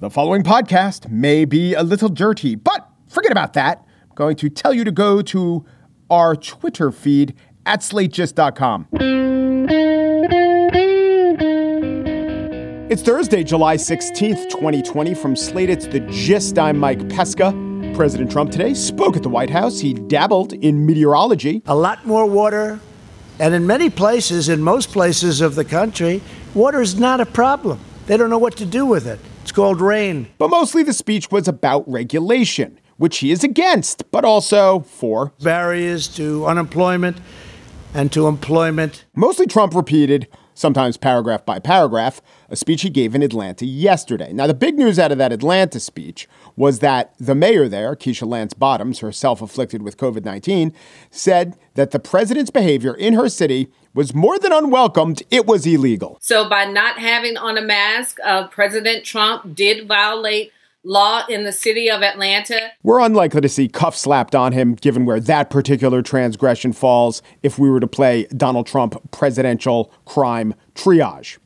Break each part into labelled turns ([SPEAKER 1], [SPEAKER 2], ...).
[SPEAKER 1] The following podcast may be a little dirty, but forget about that. I'm going to tell you to go to our Twitter feed at slategist.com. It's Thursday, July 16th, 2020. From Slate, it's The Gist. I'm Mike Pesca. President Trump today spoke at the White House. He dabbled in meteorology.
[SPEAKER 2] A lot more water. And in many places, in most places of the country, water is not a problem. They don't know what to do with it. It's called rain.
[SPEAKER 1] But mostly the speech was about regulation, which he is against, but also for
[SPEAKER 2] barriers to unemployment and to employment.
[SPEAKER 1] Mostly Trump repeated, sometimes paragraph by paragraph, a speech he gave in Atlanta yesterday. Now, the big news out of that Atlanta speech was that the mayor there, Keisha Lance Bottoms, herself afflicted with COVID 19, said that the president's behavior in her city was more than unwelcomed, it was illegal.
[SPEAKER 3] So, by not having on a mask, uh, President Trump did violate law in the city of Atlanta.
[SPEAKER 1] We're unlikely to see cuffs slapped on him, given where that particular transgression falls, if we were to play Donald Trump presidential crime triage.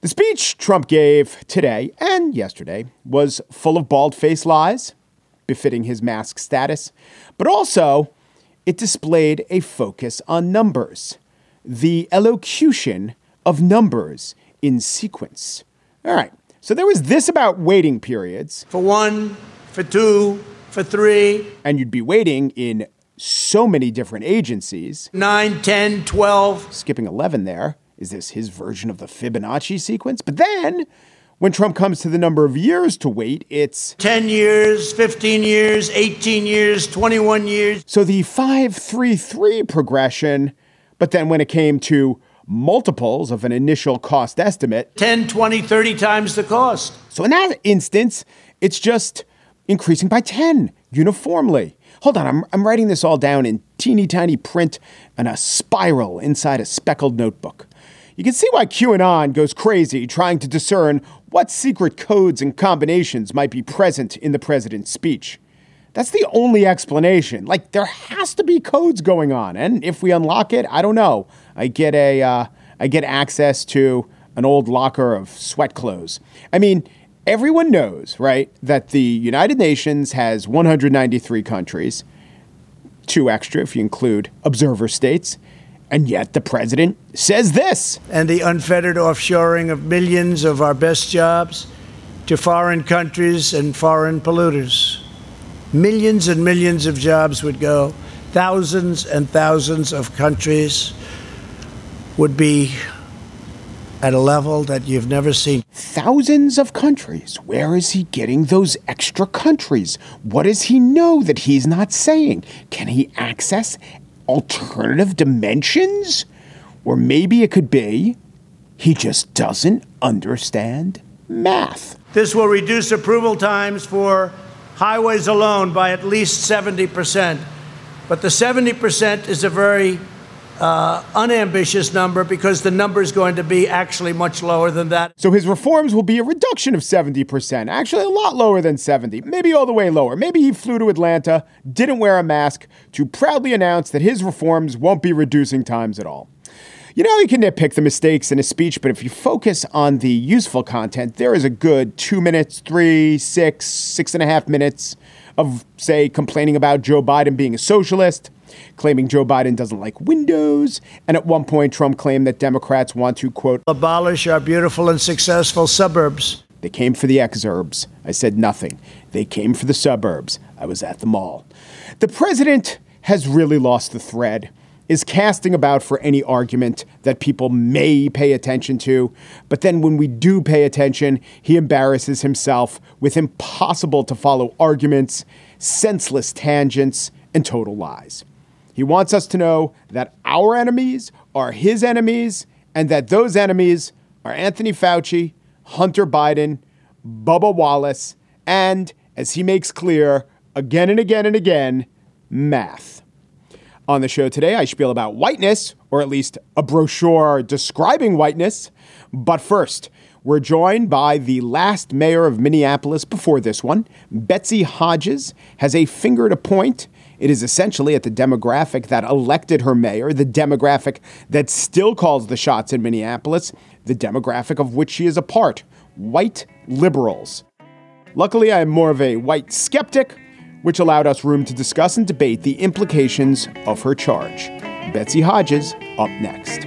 [SPEAKER 1] The speech Trump gave today and yesterday was full of bald faced lies, befitting his mask status, but also it displayed a focus on numbers the elocution of numbers in sequence. All right. So there was this about waiting periods.
[SPEAKER 2] For one, for two, for three.
[SPEAKER 1] And you'd be waiting in so many different agencies.
[SPEAKER 2] 9, 10, 12.
[SPEAKER 1] Skipping 11 there. Is this his version of the Fibonacci sequence? But then, when Trump comes to the number of years to wait, it's
[SPEAKER 2] 10 years, 15 years, 18 years, 21 years.
[SPEAKER 1] So the 533 progression but then when it came to multiples of an initial cost estimate
[SPEAKER 2] 10, 20, 30 times the cost.
[SPEAKER 1] So in that instance, it's just increasing by 10 uniformly. Hold on, I'm, I'm writing this all down in teeny tiny print and a spiral inside a speckled notebook. You can see why QAnon goes crazy trying to discern what secret codes and combinations might be present in the president's speech. That's the only explanation. Like there has to be codes going on, and if we unlock it, I don't know. I get a uh, I get access to an old locker of sweat clothes. I mean, everyone knows, right, that the United Nations has 193 countries, two extra if you include observer states. And yet the president says this.
[SPEAKER 2] And the unfettered offshoring of millions of our best jobs to foreign countries and foreign polluters. Millions and millions of jobs would go. Thousands and thousands of countries would be at a level that you've never seen.
[SPEAKER 1] Thousands of countries. Where is he getting those extra countries? What does he know that he's not saying? Can he access alternative dimensions? Or maybe it could be he just doesn't understand math.
[SPEAKER 2] This will reduce approval times for highways alone by at least 70%. But the 70% is a very uh, unambitious number because the number is going to be actually much lower than that.
[SPEAKER 1] So his reforms will be a reduction of 70%, actually a lot lower than 70, maybe all the way lower. Maybe he flew to Atlanta, didn't wear a mask to proudly announce that his reforms won't be reducing times at all. You know, you can nitpick the mistakes in a speech, but if you focus on the useful content, there is a good two minutes, three, six, six and a half minutes of, say, complaining about Joe Biden being a socialist, claiming Joe Biden doesn't like windows, and at one point, Trump claimed that Democrats want to, quote,
[SPEAKER 2] abolish our beautiful and successful suburbs.
[SPEAKER 1] They came for the exurbs. I said nothing. They came for the suburbs. I was at the mall. The president has really lost the thread is casting about for any argument that people may pay attention to. But then when we do pay attention, he embarrasses himself with impossible to follow arguments, senseless tangents, and total lies. He wants us to know that our enemies are his enemies and that those enemies are Anthony Fauci, Hunter Biden, Bubba Wallace, and, as he makes clear again and again and again, math. On the show today, I spiel about whiteness, or at least a brochure describing whiteness. But first, we're joined by the last mayor of Minneapolis before this one. Betsy Hodges has a finger to point. It is essentially at the demographic that elected her mayor, the demographic that still calls the shots in Minneapolis, the demographic of which she is a part white liberals. Luckily, I am more of a white skeptic, which allowed us room to discuss and debate the implications of her charge. Betsy Hodges up next.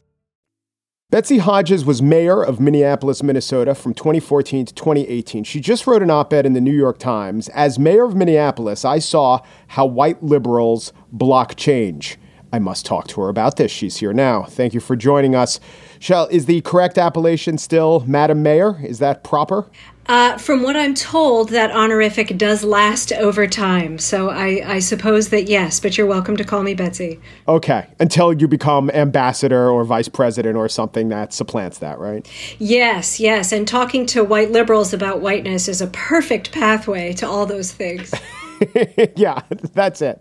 [SPEAKER 1] Betsy Hodges was mayor of Minneapolis, Minnesota from 2014 to 2018. She just wrote an op ed in the New York Times. As mayor of Minneapolis, I saw how white liberals block change. I must talk to her about this. She's here now. Thank you for joining us. Shell, is the correct appellation still Madam Mayor? Is that proper?
[SPEAKER 4] Uh, from what I'm told, that honorific does last over time. So I, I, suppose that yes, but you're welcome to call me Betsy.
[SPEAKER 1] Okay. Until you become ambassador or vice president or something that supplants that, right?
[SPEAKER 4] Yes, yes. And talking to white liberals about whiteness is a perfect pathway to all those things.
[SPEAKER 1] yeah, that's it.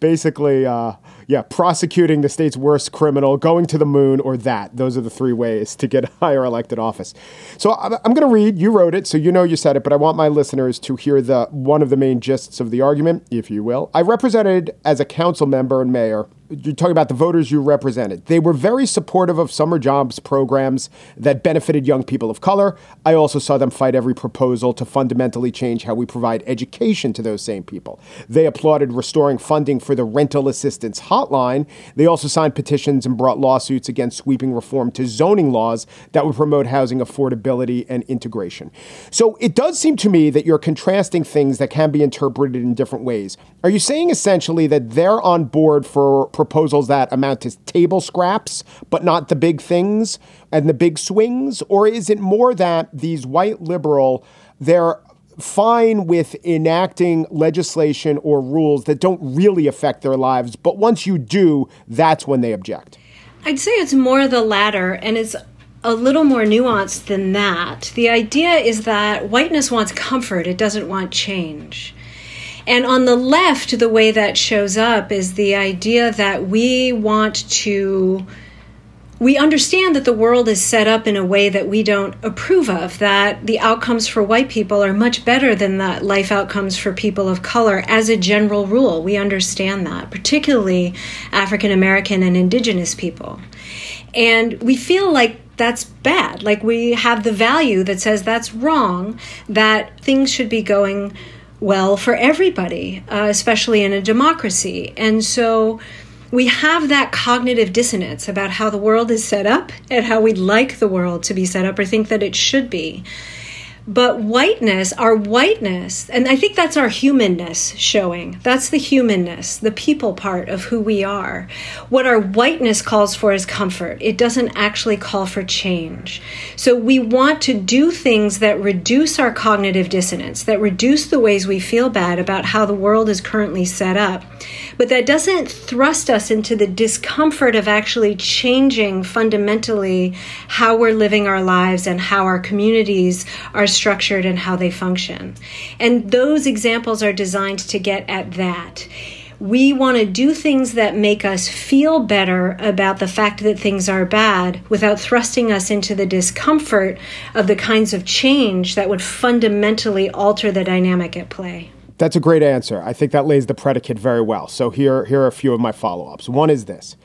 [SPEAKER 1] Basically, uh, yeah, prosecuting the state's worst criminal, going to the moon, or that. Those are the three ways to get higher elected office. So I'm, going to read. You wrote it, so you know you said it, but I want my listeners to hear the one of the main gists of the argument, if you will. I represented as a council member and mayor you're talking about the voters you represented. They were very supportive of summer jobs programs that benefited young people of color. I also saw them fight every proposal to fundamentally change how we provide education to those same people. They applauded restoring funding for the rental assistance hotline. They also signed petitions and brought lawsuits against sweeping reform to zoning laws that would promote housing affordability and integration. So it does seem to me that you're contrasting things that can be interpreted in different ways. Are you saying essentially that they're on board for proposals that amount to table scraps, but not the big things and the big swings? Or is it more that these white liberal, they're fine with enacting legislation or rules that don't really affect their lives, but once you do, that's when they object?
[SPEAKER 4] I'd say it's more the latter, and it's a little more nuanced than that. The idea is that whiteness wants comfort, it doesn't want change. And on the left, the way that shows up is the idea that we want to we understand that the world is set up in a way that we don't approve of, that the outcomes for white people are much better than the life outcomes for people of color as a general rule. We understand that, particularly African American and indigenous people. And we feel like that's bad. Like we have the value that says that's wrong, that things should be going well for everybody, uh, especially in a democracy. And so we have that cognitive dissonance about how the world is set up and how we'd like the world to be set up or think that it should be. But whiteness, our whiteness, and I think that's our humanness showing. That's the humanness, the people part of who we are. What our whiteness calls for is comfort. It doesn't actually call for change. So we want to do things that reduce our cognitive dissonance, that reduce the ways we feel bad about how the world is currently set up. But that doesn't thrust us into the discomfort of actually changing fundamentally how we're living our lives and how our communities are structured and how they function. And those examples are designed to get at that. We want to do things that make us feel better about the fact that things are bad without thrusting us into the discomfort of the kinds of change that would fundamentally alter the dynamic at play.
[SPEAKER 1] That's a great answer. I think that lays the predicate very well. So here, here are a few of my follow ups. One is this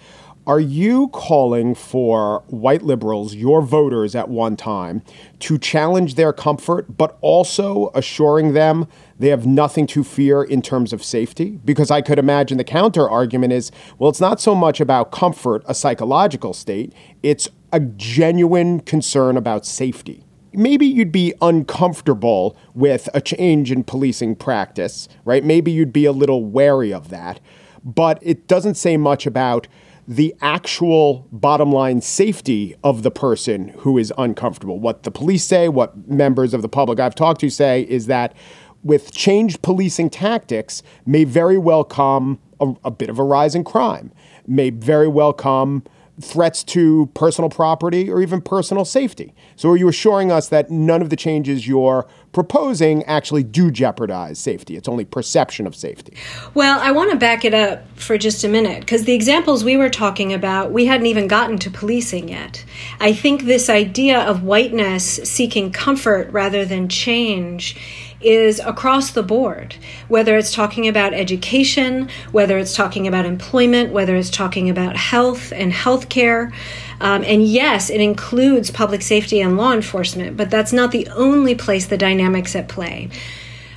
[SPEAKER 1] are you calling for white liberals, your voters at one time, to challenge their comfort, but also assuring them they have nothing to fear in terms of safety? Because I could imagine the counter argument is well, it's not so much about comfort, a psychological state, it's a genuine concern about safety maybe you'd be uncomfortable with a change in policing practice, right? Maybe you'd be a little wary of that. But it doesn't say much about the actual bottom line safety of the person who is uncomfortable. What the police say, what members of the public I've talked to say is that with changed policing tactics may very well come a, a bit of a rise in crime, may very well come threats to personal property or even personal safety. So, are you assuring us that none of the changes you're proposing actually do jeopardize safety? It's only perception of safety.
[SPEAKER 4] Well, I want to back it up for just a minute because the examples we were talking about, we hadn't even gotten to policing yet. I think this idea of whiteness seeking comfort rather than change is across the board, whether it's talking about education, whether it's talking about employment, whether it's talking about health and healthcare. Um, and yes, it includes public safety and law enforcement, but that's not the only place the dynamics at play.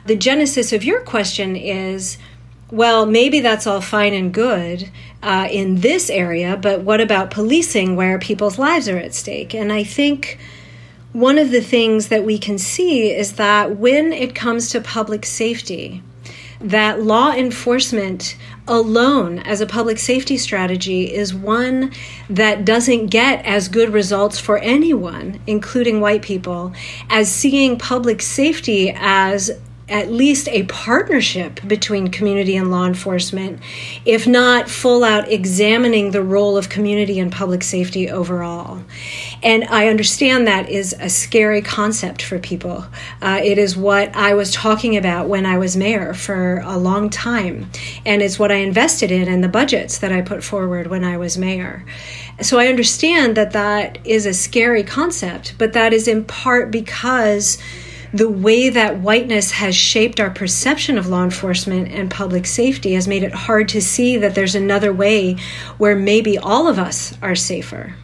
[SPEAKER 4] The genesis of your question is well, maybe that's all fine and good uh, in this area, but what about policing where people's lives are at stake? And I think one of the things that we can see is that when it comes to public safety, that law enforcement alone as a public safety strategy is one that doesn't get as good results for anyone, including white people, as seeing public safety as at least a partnership between community and law enforcement, if not full out examining the role of community and public safety overall. And I understand that is a scary concept for people. Uh, it is what I was talking about when I was mayor for a long time, and it's what I invested in and the budgets that I put forward when I was mayor. So I understand that that is a scary concept, but that is in part because the way that whiteness has shaped our perception of law enforcement and public safety has made it hard to see that there's another way where maybe all of us are safer.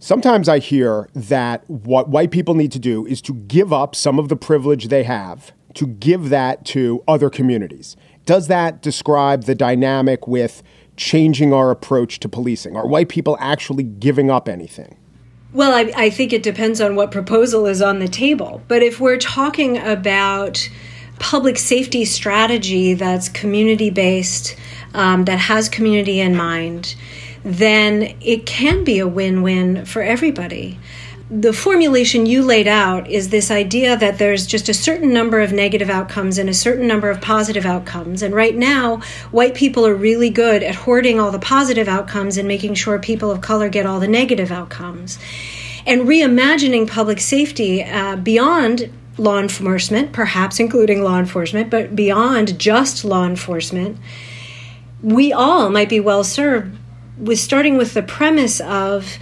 [SPEAKER 1] Sometimes I hear that what white people need to do is to give up some of the privilege they have, to give that to other communities. Does that describe the dynamic with changing our approach to policing? Are white people actually giving up anything?
[SPEAKER 4] Well, I, I, think it depends on what proposal is on the table. But if we're talking about public safety strategy that's community based, um, that has community in mind, then it can be a win win for everybody the formulation you laid out is this idea that there's just a certain number of negative outcomes and a certain number of positive outcomes. And right now, white people are really good at hoarding all the positive outcomes and making sure people of color get all the negative outcomes. And reimagining public safety uh, beyond law enforcement, perhaps including law enforcement, but beyond just law enforcement, we all might be well served with starting with the premise of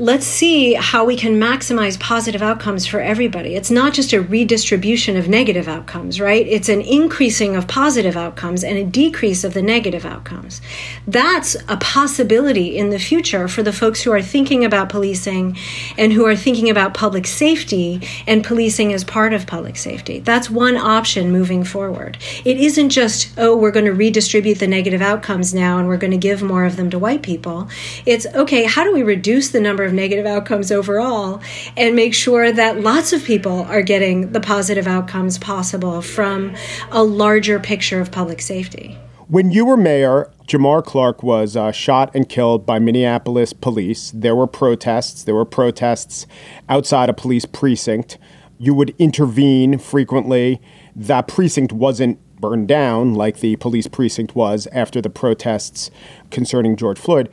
[SPEAKER 4] let's see how we can maximize positive outcomes for everybody. It's not just a redistribution of negative outcomes, right? It's an increasing of positive outcomes and a decrease of the negative outcomes. That's a possibility in the future for the folks who are thinking about policing and who are thinking about public safety and policing as part of public safety. That's one option moving forward. It isn't just, oh, we're going to redistribute the negative outcomes now and we're going to give more of them to white people. It's, okay, how do we reduce the number of negative outcomes overall and make sure that lots of people are getting the positive outcomes possible from a larger picture of public safety.
[SPEAKER 1] When you were mayor, Jamar Clark was uh, shot and killed by Minneapolis police. There were protests. There were protests outside a police precinct. You would intervene frequently. That precinct wasn't burned down like the police precinct was after the protests concerning George Floyd.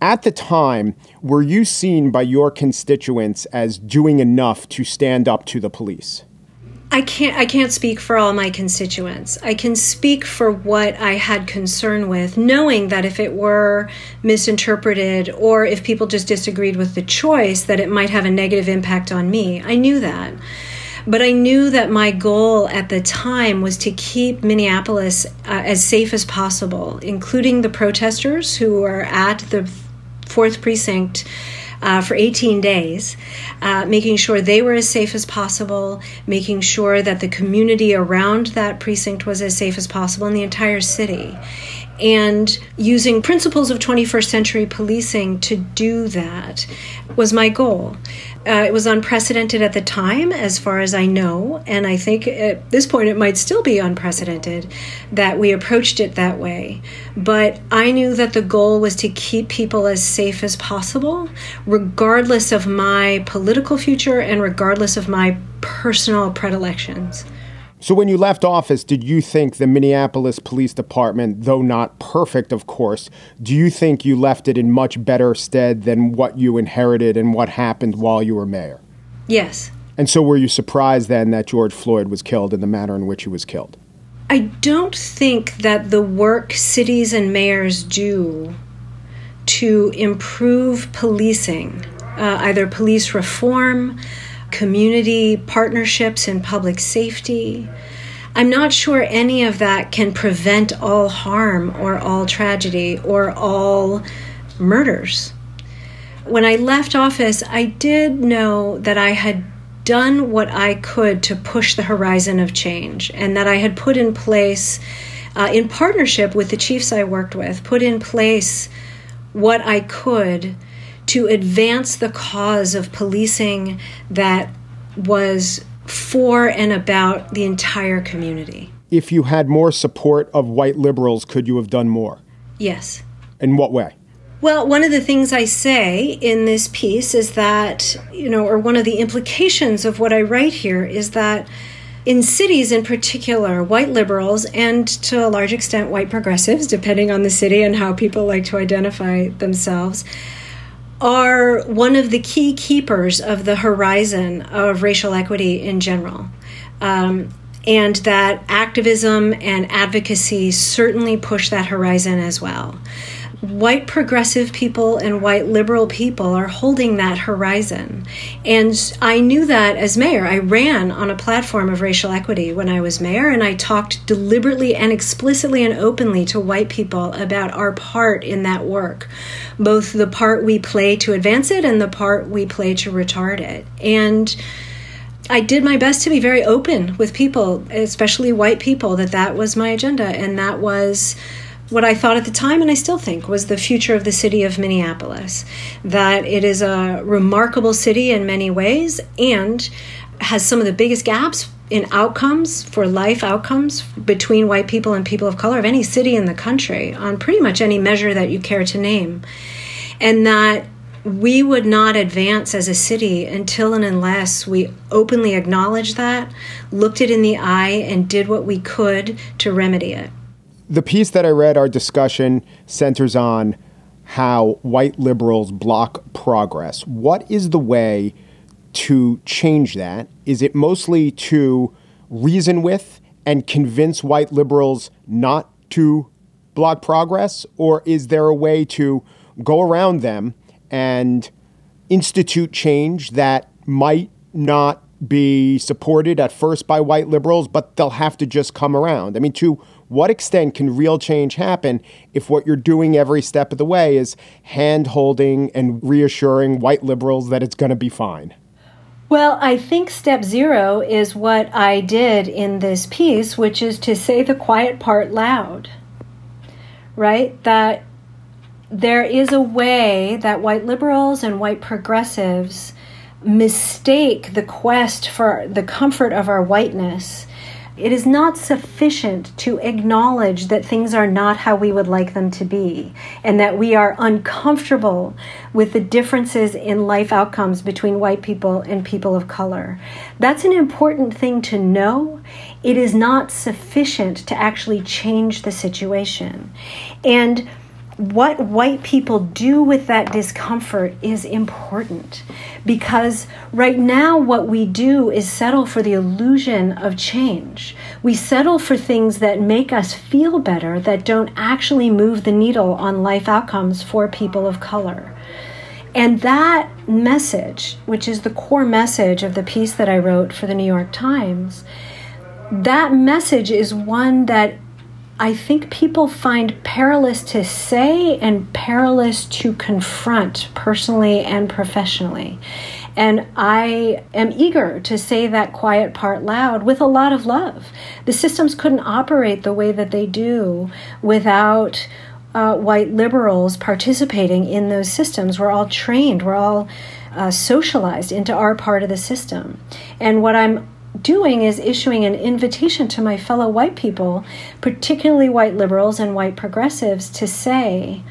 [SPEAKER 1] At the time, were you seen by your constituents as doing enough to stand up to the police?
[SPEAKER 4] I can't I can't speak for all my constituents. I can speak for what I had concern with, knowing that if it were misinterpreted or if people just disagreed with the choice that it might have a negative impact on me. I knew that. But I knew that my goal at the time was to keep Minneapolis uh, as safe as possible, including the protesters who were at the fourth precinct uh, for 18 days, uh, making sure they were as safe as possible, making sure that the community around that precinct was as safe as possible in the entire city. And using principles of 21st century policing to do that was my goal. Uh, it was unprecedented at the time, as far as I know, and I think at this point it might still be unprecedented that we approached it that way. But I knew that the goal was to keep people as safe as possible, regardless of my political future and regardless of my personal predilections.
[SPEAKER 1] So, when you left office, did you think the Minneapolis Police Department, though not perfect, of course, do you think you left it in much better stead than what you inherited and what happened while you were mayor?
[SPEAKER 4] Yes.
[SPEAKER 1] And so, were you surprised then that George Floyd was killed in the manner in which he was killed?
[SPEAKER 4] I don't think that the work cities and mayors do to improve policing, uh, either police reform, community partnerships in public safety. I'm not sure any of that can prevent all harm or all tragedy or all murders. When I left office, I did know that I had done what I could to push the horizon of change and that I had put in place, uh, in partnership with the chiefs I worked with, put in place what I could to advance the cause of policing that was for and about the entire community.
[SPEAKER 1] If you had more support of white liberals, could you have done more?
[SPEAKER 4] Yes.
[SPEAKER 1] In what way?
[SPEAKER 4] Well, one of the things I say in this piece is that, you know, or one of the implications of what I write here is that in cities in particular, white liberals and to a large extent white progressives, depending on the city and how people like to identify themselves, are one of the key keepers of the horizon of racial equity in general. Um, and that activism and advocacy certainly push that horizon as well white progressive people and white liberal people are holding that horizon. And I knew that as mayor. I ran on a platform of racial equity when I was mayor, and I talked deliberately and explicitly and openly to white people about our part in that work, both the part we play to advance it and the part we play to retard it. And I did my best to be very open with people, especially white people, that that was my agenda and that was what I thought at the time, and I still think, was the future of the city of Minneapolis. That it is a remarkable city in many ways and has some of the biggest gaps in outcomes for life outcomes between white people and people of color of any city in the country on pretty much any measure that you care to name. And that we would not advance as a city until and unless we openly acknowledged that, looked it in the eye, and did what we could to remedy it
[SPEAKER 1] the piece that I read, our discussion centers on how white liberals block progress. What is the way to change that? Is it mostly to reason with and convince white liberals not to block progress? Or is there a way to go around them and institute change that might not be supported at first by white liberals, but they'll have to just come around? I mean, to what extent can real change happen if what you're doing every step of the way is hand holding and reassuring white liberals that it's going to be fine?
[SPEAKER 4] Well, I think step zero is what I did in this piece, which is to say the quiet part loud, right? That there is a way that white liberals and white progressives mistake the quest for the comfort of our whiteness it is not sufficient to acknowledge that things are not how we would like them to be and that we are uncomfortable with the differences in life outcomes between white people and people of color. That's an important thing to know. It is not sufficient to actually change the situation. And what white people do with that discomfort is important because right now what we do is settle for the illusion of change. We settle for things that make us feel better that don't actually move the needle on life outcomes for people of color. And that message, which is the core message of the piece that I wrote for the New York Times, that message is one that I think people find perilous to say and perilous to confront personally and professionally. And I am eager to say that quiet part loud with a lot of love. The systems couldn't operate the way that they do without uh, white liberals participating in those systems. We're all trained, we're all uh, socialized into our part of the system. And what I'm doing is issuing an invitation to my fellow white people, particularly white liberals and white progressives, to say,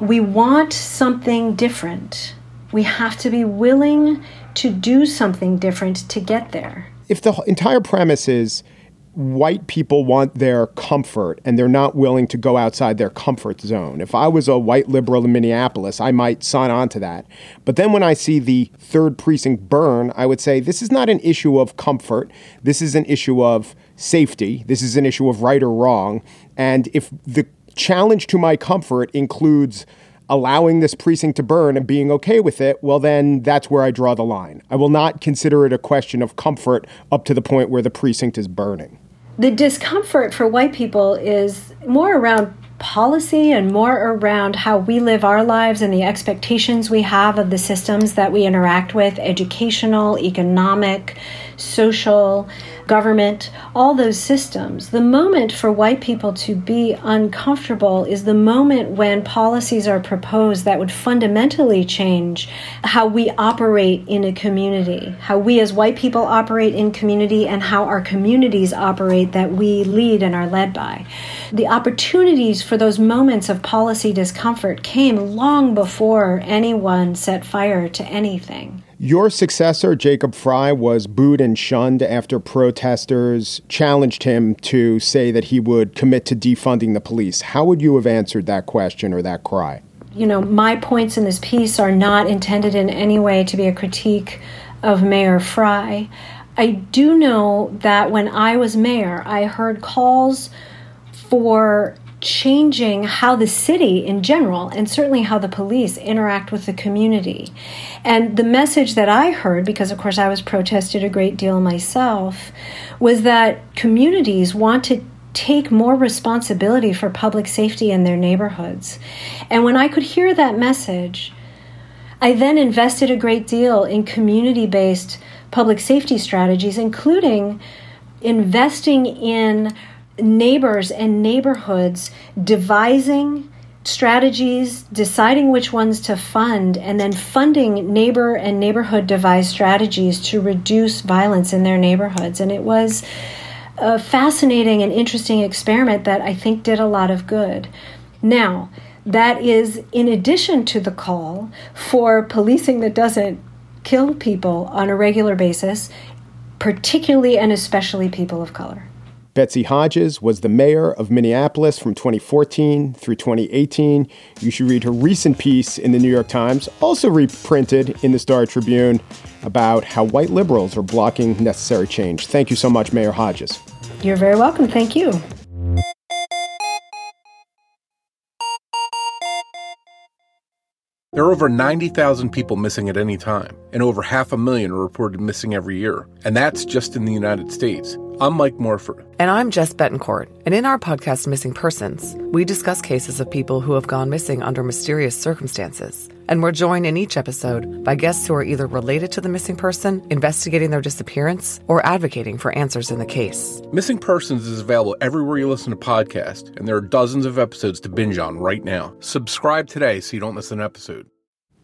[SPEAKER 4] we want something different. We have to be willing to do something different to get there.
[SPEAKER 1] if the entire premise is white people want their comfort and they're not willing to go outside their comfort zone. If I was a white liberal in Minneapolis, I might sign on to that. But then when I see the third precinct burn, I would say this is not an issue of comfort. This is an issue of safety. This is an issue of right or wrong. And if the challenge to my comfort includes allowing this precinct to burn and being okay with it, well, then that's where I draw the line. I will not consider it a question of comfort up to the point where the precinct is burning.
[SPEAKER 4] The discomfort for white people is more around policy and more around how we live our lives and the expectations we have of the systems that we interact with educational, economic, social government, all those systems. The moment for white people to be uncomfortable is the moment when policies are proposed that would fundamentally change how we operate in a community, how we as white people operate in community, and how our communities operate that we lead and are led by. The opportunities for those moments of policy discomfort came long before anyone set fire to anything.
[SPEAKER 1] Your successor, Jacob Frey, was booed and shunned after protesters challenged him to say that he would commit to defunding the police. How would you have answered that question or that cry?
[SPEAKER 4] You know, my points in this piece are not intended in any way to be a critique of Mayor Frey. I do know that when I was mayor, I heard calls for changing how the city in general and certainly how the police interact with the community. And the message that I heard, because of course I was protested a great deal myself, was that communities want to take more responsibility for public safety in their neighborhoods. And when I could hear that message, I then invested a great deal in community based public safety strategies, including investing in neighbors and neighborhoods devising strategies, deciding which ones to fund, and then funding neighbor and neighborhood devised strategies to reduce violence in their neighborhoods. And it was a fascinating and interesting experiment that I think did a lot of good. Now, that is in addition to the call for policing that doesn't kill people on a regular basis, particularly and especially people of color.
[SPEAKER 1] Betsy Hodges was the mayor of Minneapolis from 2014 through 2018. You should read her recent piece in the New York Times, also reprinted in the Star Tribune, about how white liberals are blocking necessary change. Thank you so much, Mayor Hodges.
[SPEAKER 4] You're very welcome. Thank you.
[SPEAKER 5] There are over 90,000 people missing at any time, and over half a million are reported missing every year. And that's just in the United States. I'm Mike Morford.
[SPEAKER 6] And I'm Jess Betancourt. And in our podcast, Missing Persons, we discuss cases of people who have gone missing under mysterious circumstances. And we're joined in each episode by guests who are either related to the missing person, investigating their disappearance, or advocating for answers in the case.
[SPEAKER 5] Missing Persons is available everywhere you listen to podcasts, and there are dozens of episodes to binge on right now. Subscribe today so you don't miss an episode.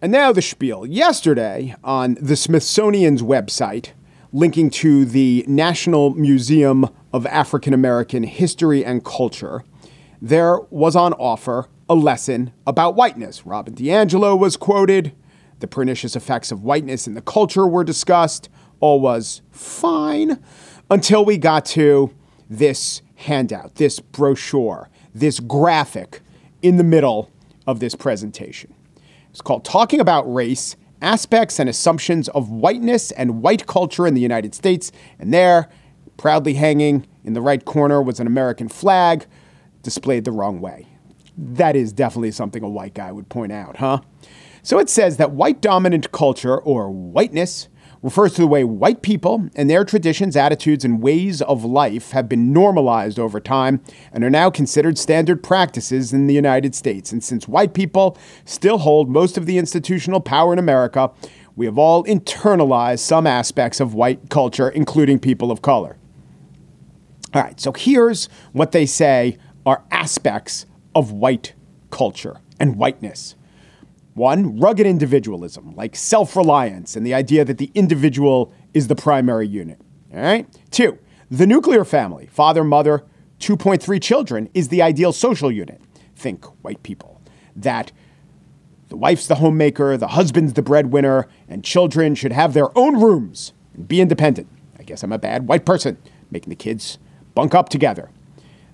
[SPEAKER 1] And now the spiel. Yesterday, on the Smithsonian's website, linking to the National Museum of African American History and Culture, there was on offer a lesson about whiteness. Robin DiAngelo was quoted. The pernicious effects of whiteness in the culture were discussed. All was fine until we got to this handout, this brochure, this graphic in the middle of this presentation. It's called Talking About Race Aspects and Assumptions of Whiteness and White Culture in the United States. And there, proudly hanging in the right corner, was an American flag displayed the wrong way. That is definitely something a white guy would point out, huh? So it says that white dominant culture, or whiteness, refers to the way white people and their traditions, attitudes, and ways of life have been normalized over time and are now considered standard practices in the United States. And since white people still hold most of the institutional power in America, we have all internalized some aspects of white culture, including people of color. All right, so here's what they say are aspects of white culture and whiteness. One, rugged individualism, like self reliance and the idea that the individual is the primary unit. All right. Two, the nuclear family, father, mother, 2.3 children, is the ideal social unit. Think white people. That the wife's the homemaker, the husband's the breadwinner, and children should have their own rooms and be independent. I guess I'm a bad white person, making the kids bunk up together.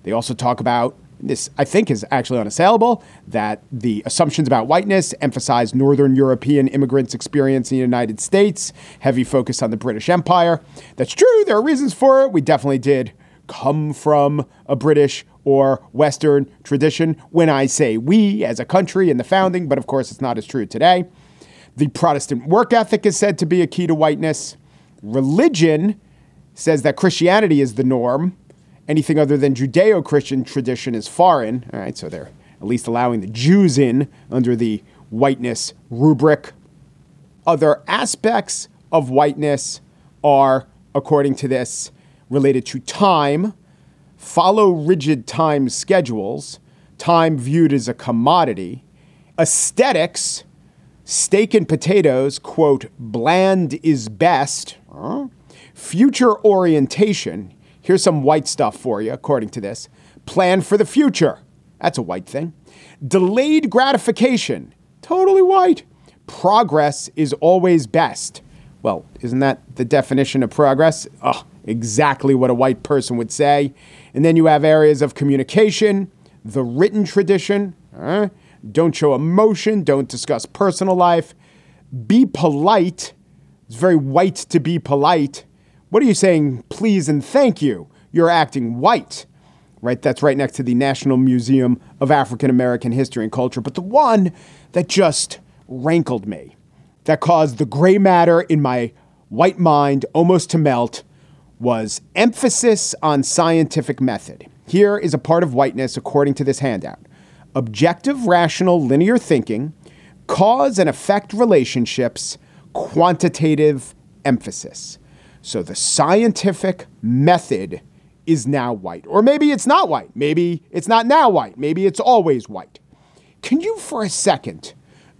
[SPEAKER 1] They also talk about this, I think, is actually unassailable that the assumptions about whiteness emphasize Northern European immigrants' experience in the United States, heavy focus on the British Empire. That's true, there are reasons for it. We definitely did come from a British or Western tradition when I say we as a country in the founding, but of course it's not as true today. The Protestant work ethic is said to be a key to whiteness. Religion says that Christianity is the norm. Anything other than Judeo Christian tradition is foreign. All right, so they're at least allowing the Jews in under the whiteness rubric. Other aspects of whiteness are, according to this, related to time, follow rigid time schedules, time viewed as a commodity, aesthetics, steak and potatoes, quote, bland is best, huh? future orientation. Here's some white stuff for you, according to this. Plan for the future. That's a white thing. Delayed gratification. Totally white. Progress is always best. Well, isn't that the definition of progress? Ugh, exactly what a white person would say. And then you have areas of communication, the written tradition. Uh, don't show emotion, don't discuss personal life. Be polite. It's very white to be polite. What are you saying, please and thank you? You're acting white, right? That's right next to the National Museum of African American History and Culture. But the one that just rankled me, that caused the gray matter in my white mind almost to melt, was emphasis on scientific method. Here is a part of whiteness according to this handout objective, rational, linear thinking, cause and effect relationships, quantitative emphasis. So the scientific method is now white. Or maybe it's not white. Maybe it's not now white. Maybe it's always white. Can you, for a second,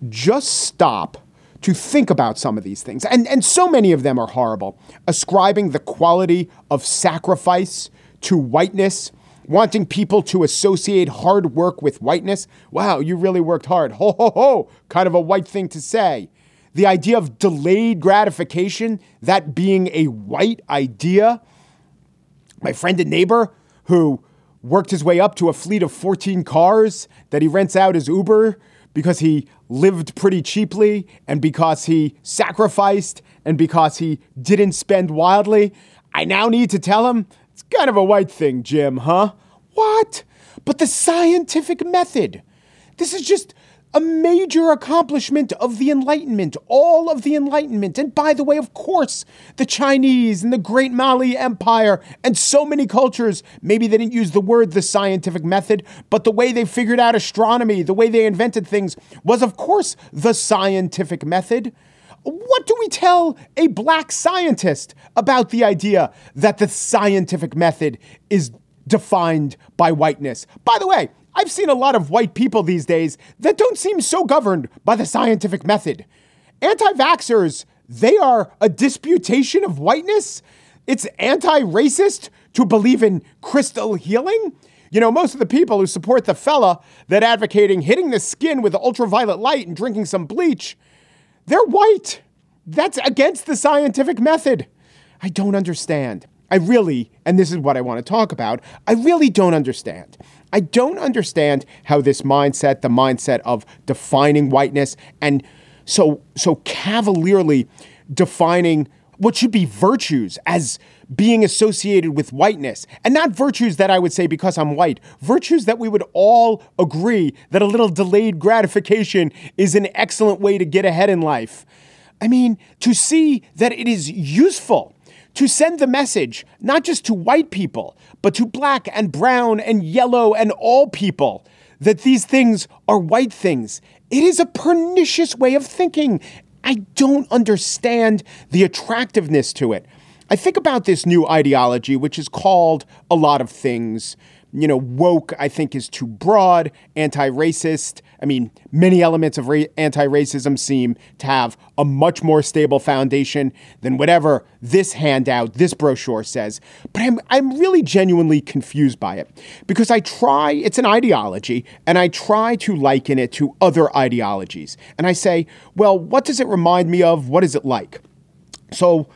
[SPEAKER 1] just stop to think about some of these things? And, and so many of them are horrible. Ascribing the quality of sacrifice to whiteness, wanting people to associate hard work with whiteness. Wow, you really worked hard. Ho, ho, ho. Kind of a white thing to say. The idea of delayed gratification, that being a white idea. My friend and neighbor who worked his way up to a fleet of 14 cars that he rents out as Uber because he lived pretty cheaply and because he sacrificed and because he didn't spend wildly. I now need to tell him it's kind of a white thing, Jim, huh? What? But the scientific method. This is just a major accomplishment of the Enlightenment, all of the Enlightenment. And by the way, of course, the Chinese and the Great Mali Empire and so many cultures, maybe they didn't use the word the scientific method, but the way they figured out astronomy, the way they invented things was, of course, the scientific method. What do we tell a black scientist about the idea that the scientific method is defined by whiteness? By the way, I've seen a lot of white people these days that don't seem so governed by the scientific method. Anti vaxxers, they are a disputation of whiteness. It's anti racist to believe in crystal healing. You know, most of the people who support the fella that advocating hitting the skin with ultraviolet light and drinking some bleach, they're white. That's against the scientific method. I don't understand. I really, and this is what I want to talk about, I really don't understand. I don't understand how this mindset, the mindset of defining whiteness and so so cavalierly defining what should be virtues as being associated with whiteness and not virtues that I would say because I'm white, virtues that we would all agree that a little delayed gratification is an excellent way to get ahead in life. I mean, to see that it is useful to send the message, not just to white people, but to black and brown and yellow and all people, that these things are white things. It is a pernicious way of thinking. I don't understand the attractiveness to it. I think about this new ideology, which is called a lot of things you know, woke, I think, is too broad, anti racist. I mean, many elements of ra- anti racism seem to have a much more stable foundation than whatever this handout, this brochure says. But I'm, I'm really genuinely confused by it because I try, it's an ideology, and I try to liken it to other ideologies. And I say, well, what does it remind me of? What is it like? So,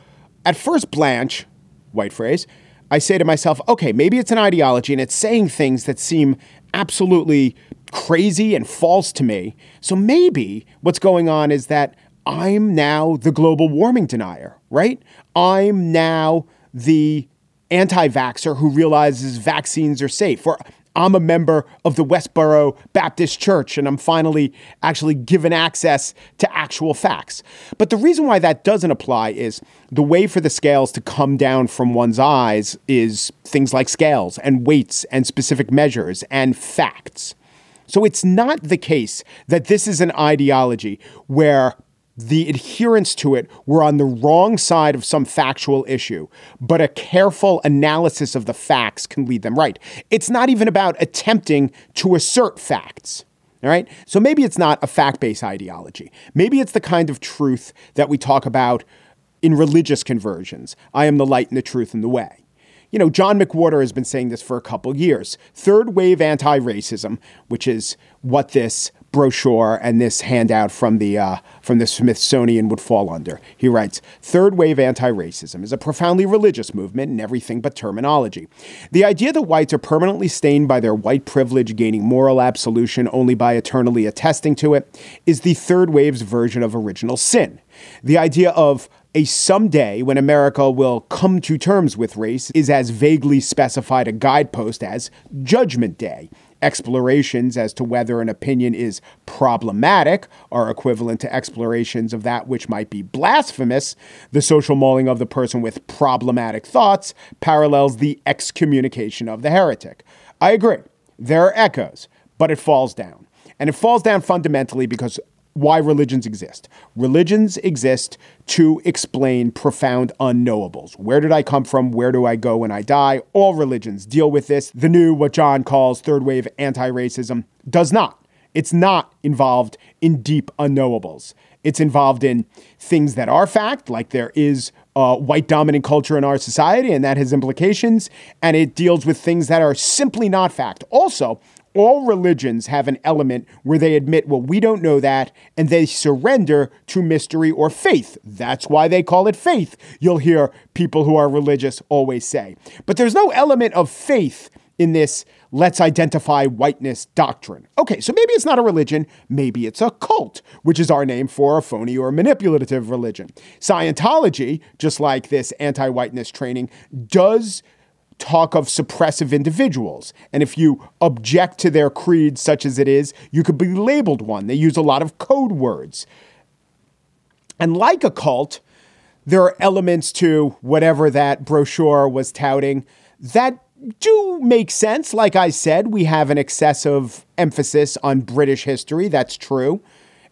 [SPEAKER 1] at first blanch, white phrase, I say to myself, okay, maybe it's an ideology and it's saying things that seem absolutely crazy and false to me. So maybe what's going on is that I'm now the global warming denier, right? I'm now the anti vaxxer who realizes vaccines are safe. Or I'm a member of the Westboro Baptist Church and I'm finally actually given access to actual facts. But the reason why that doesn't apply is the way for the scales to come down from one's eyes is things like scales and weights and specific measures and facts. So it's not the case that this is an ideology where the adherents to it were on the wrong side of some factual issue, but a careful analysis of the facts can lead them right. It's not even about attempting to assert facts. All right. So maybe it's not a fact based ideology. Maybe it's the kind of truth that we talk about in religious conversions. I am the light and the truth and the way. You know, John McWhorter has been saying this for a couple years. Third wave anti racism, which is what this brochure and this handout from the uh, from the Smithsonian would fall under. He writes, "Third wave anti-racism is a profoundly religious movement in everything but terminology. The idea that whites are permanently stained by their white privilege, gaining moral absolution only by eternally attesting to it, is the third wave's version of original sin. The idea of a someday when America will come to terms with race is as vaguely specified a guidepost as Judgment Day." Explorations as to whether an opinion is problematic are equivalent to explorations of that which might be blasphemous. The social mauling of the person with problematic thoughts parallels the excommunication of the heretic. I agree. There are echoes, but it falls down. And it falls down fundamentally because why religions exist. Religions exist to explain profound unknowables. Where did I come from? Where do I go when I die? All religions deal with this. The new, what John calls third wave anti racism, does not. It's not involved in deep unknowables. It's involved in things that are fact, like there is a white dominant culture in our society, and that has implications. And it deals with things that are simply not fact. Also, all religions have an element where they admit, well, we don't know that, and they surrender to mystery or faith. That's why they call it faith, you'll hear people who are religious always say. But there's no element of faith in this let's identify whiteness doctrine. Okay, so maybe it's not a religion, maybe it's a cult, which is our name for a phony or manipulative religion. Scientology, just like this anti whiteness training, does talk of suppressive individuals. And if you object to their creed, such as it is, you could be labeled one. They use a lot of code words. And like a cult, there are elements to whatever that brochure was touting that do make sense. Like I said, we have an excessive emphasis on British history. That's true.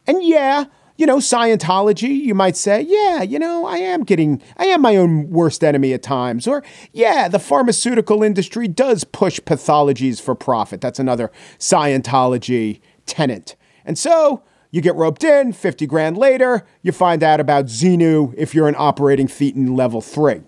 [SPEAKER 1] And yeah, you know, Scientology, you might say, yeah, you know, I am getting, I am my own worst enemy at times. Or, yeah, the pharmaceutical industry does push pathologies for profit. That's another Scientology tenant. And so you get roped in, 50 grand later, you find out about Xenu if you're an operating thetan level three.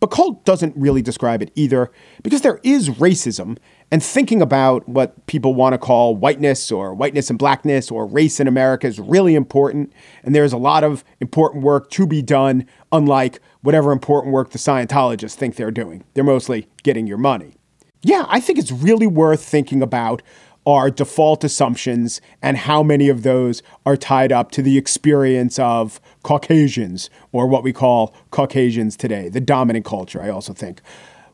[SPEAKER 1] But cult doesn't really describe it either because there is racism and thinking about what people want to call whiteness or whiteness and blackness or race in America is really important. And there's a lot of important work to be done, unlike whatever important work the Scientologists think they're doing. They're mostly getting your money. Yeah, I think it's really worth thinking about our default assumptions and how many of those are tied up to the experience of Caucasians or what we call Caucasians today, the dominant culture. I also think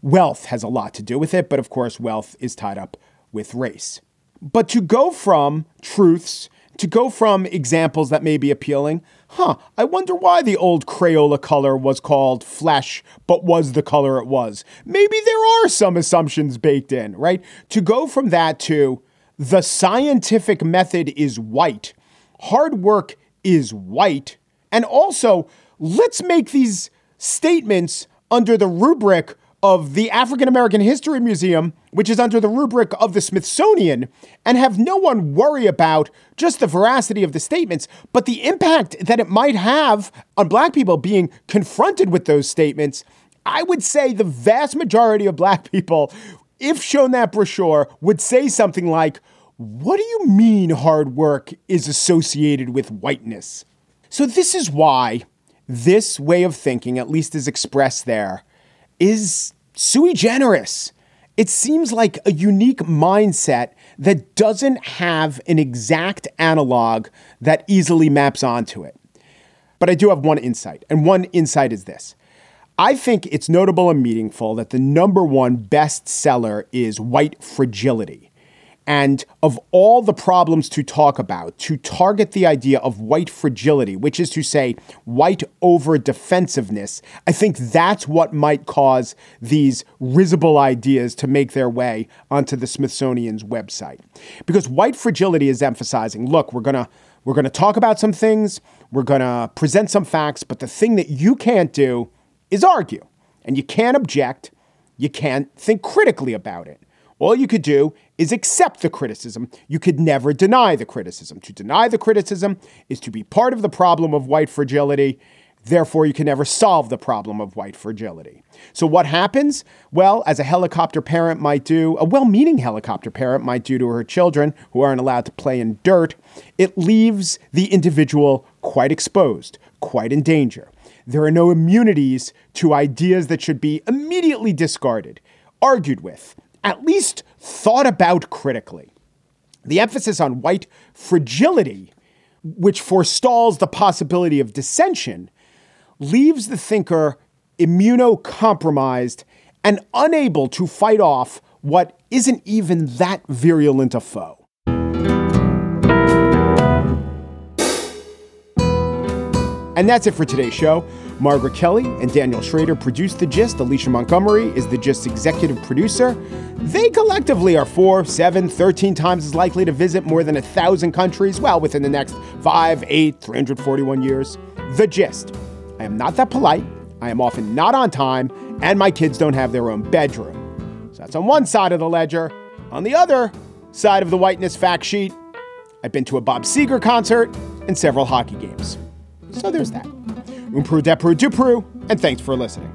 [SPEAKER 1] wealth has a lot to do with it, but of course, wealth is tied up with race. But to go from truths, to go from examples that may be appealing, huh, I wonder why the old Crayola color was called flesh, but was the color it was. Maybe there are some assumptions baked in, right? To go from that to, the scientific method is white, hard work is white, and also let's make these statements under the rubric of the African American History Museum, which is under the rubric of the Smithsonian, and have no one worry about just the veracity of the statements, but the impact that it might have on black people being confronted with those statements. I would say the vast majority of black people if shown that brochure, would say something like, What do you mean hard work is associated with whiteness? So, this is why this way of thinking, at least as expressed there, is sui generis. It seems like a unique mindset that doesn't have an exact analog that easily maps onto it. But I do have one insight, and one insight is this. I think it's notable and meaningful that the number one bestseller is White Fragility. And of all the problems to talk about, to target the idea of white fragility, which is to say, white over defensiveness, I think that's what might cause these risible ideas to make their way onto the Smithsonian's website. Because white fragility is emphasizing look, we're going to we're going to talk about some things, we're going to present some facts, but the thing that you can't do is argue. And you can't object, you can't think critically about it. All you could do is accept the criticism. You could never deny the criticism. To deny the criticism is to be part of the problem of white fragility. Therefore, you can never solve the problem of white fragility. So, what happens? Well, as a helicopter parent might do, a well meaning helicopter parent might do to her children who aren't allowed to play in dirt, it leaves the individual quite exposed, quite in danger. There are no immunities to ideas that should be immediately discarded, argued with, at least thought about critically. The emphasis on white fragility, which forestalls the possibility of dissension, leaves the thinker immunocompromised and unable to fight off what isn't even that virulent a foe. And that's it for today's show. Margaret Kelley and Daniel Schroeder produced The Gist. Alicia Montgomery is The Gist's executive producer. They collectively are four, seven, 13 times as likely to visit more than a thousand countries, well, within the next five, eight, 341 years. The Gist. I am not that polite. I am often not on time, and my kids don't have their own bedroom. So that's on one side of the ledger. On the other side of the whiteness fact sheet, I've been to a Bob Seger concert and several hockey games. So there's that. Umpru, depru, dupru, and thanks for listening.